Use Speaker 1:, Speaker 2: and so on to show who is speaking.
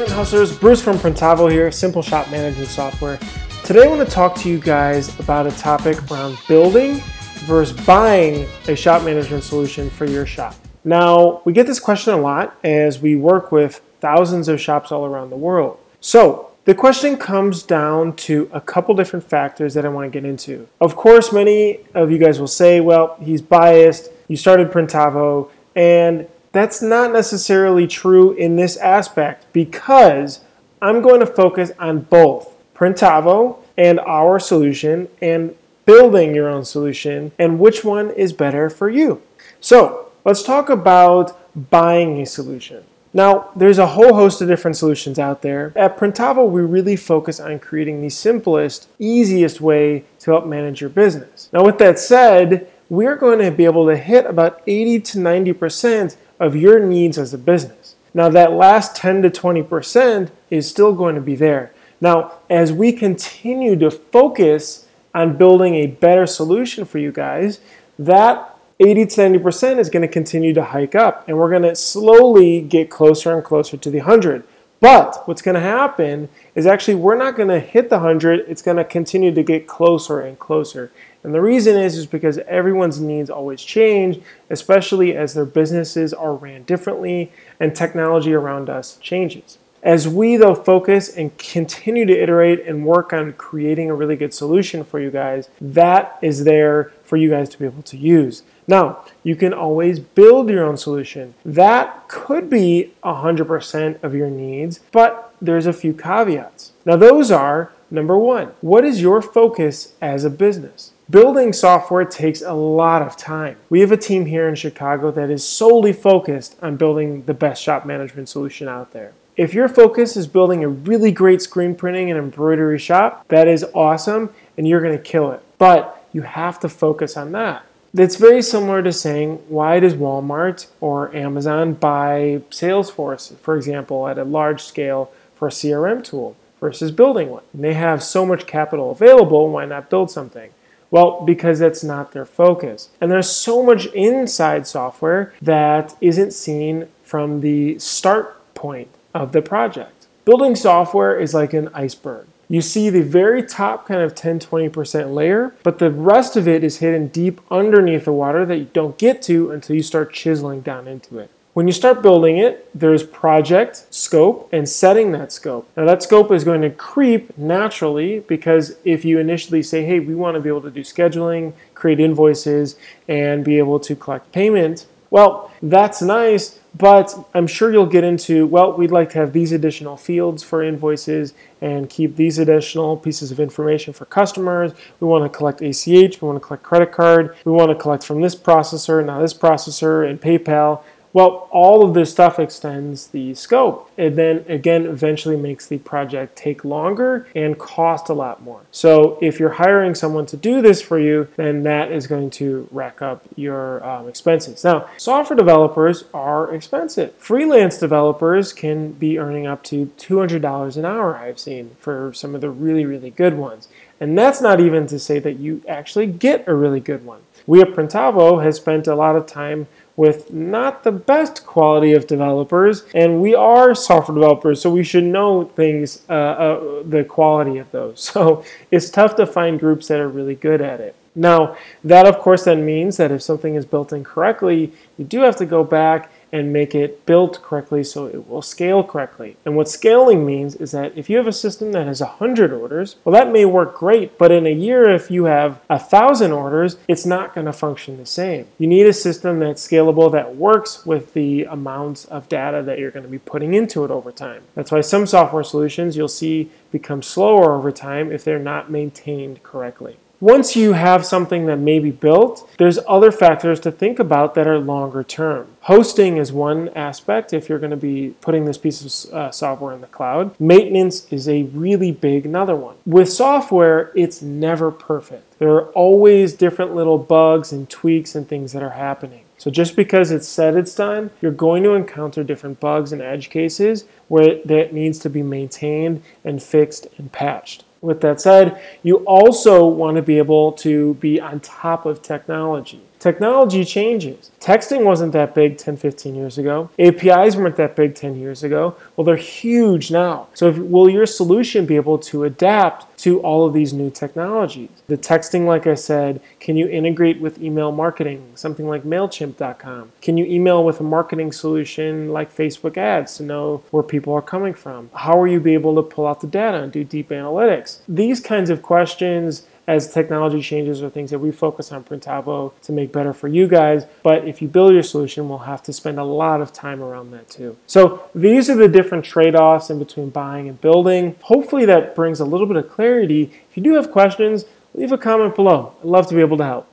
Speaker 1: Print Hustlers, Bruce from Printavo here, Simple Shop Management Software. Today I want to talk to you guys about a topic around building versus buying a shop management solution for your shop. Now, we get this question a lot as we work with thousands of shops all around the world. So, the question comes down to a couple different factors that I want to get into. Of course, many of you guys will say, well, he's biased, you started Printavo, and that's not necessarily true in this aspect because I'm going to focus on both Printavo and our solution and building your own solution and which one is better for you. So let's talk about buying a solution. Now, there's a whole host of different solutions out there. At Printavo, we really focus on creating the simplest, easiest way to help manage your business. Now, with that said, we're going to be able to hit about 80 to 90% of your needs as a business. Now, that last 10 to 20% is still going to be there. Now, as we continue to focus on building a better solution for you guys, that 80 to 90% is going to continue to hike up, and we're going to slowly get closer and closer to the 100. But what's going to happen is actually we're not going to hit the 100, it's going to continue to get closer and closer. And the reason is is because everyone's needs always change, especially as their businesses are ran differently and technology around us changes. As we though focus and continue to iterate and work on creating a really good solution for you guys, that is there for you guys to be able to use. Now, you can always build your own solution. That could be 100% of your needs, but there's a few caveats. Now, those are number one, what is your focus as a business? Building software takes a lot of time. We have a team here in Chicago that is solely focused on building the best shop management solution out there. If your focus is building a really great screen printing and embroidery shop, that is awesome and you're going to kill it. But you have to focus on that. It's very similar to saying, why does Walmart or Amazon buy Salesforce, for example, at a large scale for a CRM tool versus building one? And they have so much capital available, why not build something? Well, because that's not their focus. And there's so much inside software that isn't seen from the start point of the project. Building software is like an iceberg you see the very top kind of 10 20% layer, but the rest of it is hidden deep underneath the water that you don't get to until you start chiseling down into it. When you start building it, there's project, scope, and setting that scope. Now, that scope is going to creep naturally because if you initially say, hey, we want to be able to do scheduling, create invoices, and be able to collect payment, well, that's nice, but I'm sure you'll get into, well, we'd like to have these additional fields for invoices and keep these additional pieces of information for customers. We want to collect ACH, we want to collect credit card, we want to collect from this processor, now this processor, and PayPal. Well, all of this stuff extends the scope. It then again eventually makes the project take longer and cost a lot more. So if you're hiring someone to do this for you, then that is going to rack up your um, expenses. Now, software developers are expensive. Freelance developers can be earning up to $200 an hour, I've seen, for some of the really, really good ones. And that's not even to say that you actually get a really good one. We at Printavo has spent a lot of time with not the best quality of developers, and we are software developers, so we should know things, uh, uh, the quality of those. So it's tough to find groups that are really good at it. Now, that of course then means that if something is built incorrectly, you do have to go back and make it built correctly so it will scale correctly. And what scaling means is that if you have a system that has 100 orders, well, that may work great, but in a year, if you have 1,000 orders, it's not going to function the same. You need a system that's scalable that works with the amounts of data that you're going to be putting into it over time. That's why some software solutions you'll see become slower over time if they're not maintained correctly. Once you have something that may be built, there's other factors to think about that are longer term. Hosting is one aspect if you're going to be putting this piece of uh, software in the cloud. Maintenance is a really big another one. With software, it's never perfect. There are always different little bugs and tweaks and things that are happening. So just because it's said it's done, you're going to encounter different bugs and edge cases where that needs to be maintained and fixed and patched. With that said, you also want to be able to be on top of technology. Technology changes. Texting wasn't that big 10, 15 years ago. APIs weren't that big 10 years ago. Well, they're huge now. So, if, will your solution be able to adapt to all of these new technologies? The texting, like I said, can you integrate with email marketing, something like MailChimp.com? Can you email with a marketing solution like Facebook ads to know where people are coming from? How are you be able to pull out the data and do deep analytics? These kinds of questions as technology changes are things that we focus on Printavo to make better for you guys. But if you build your solution, we'll have to spend a lot of time around that too. So these are the different trade-offs in between buying and building. Hopefully that brings a little bit of clarity. If you do have questions, leave a comment below. I'd love to be able to help.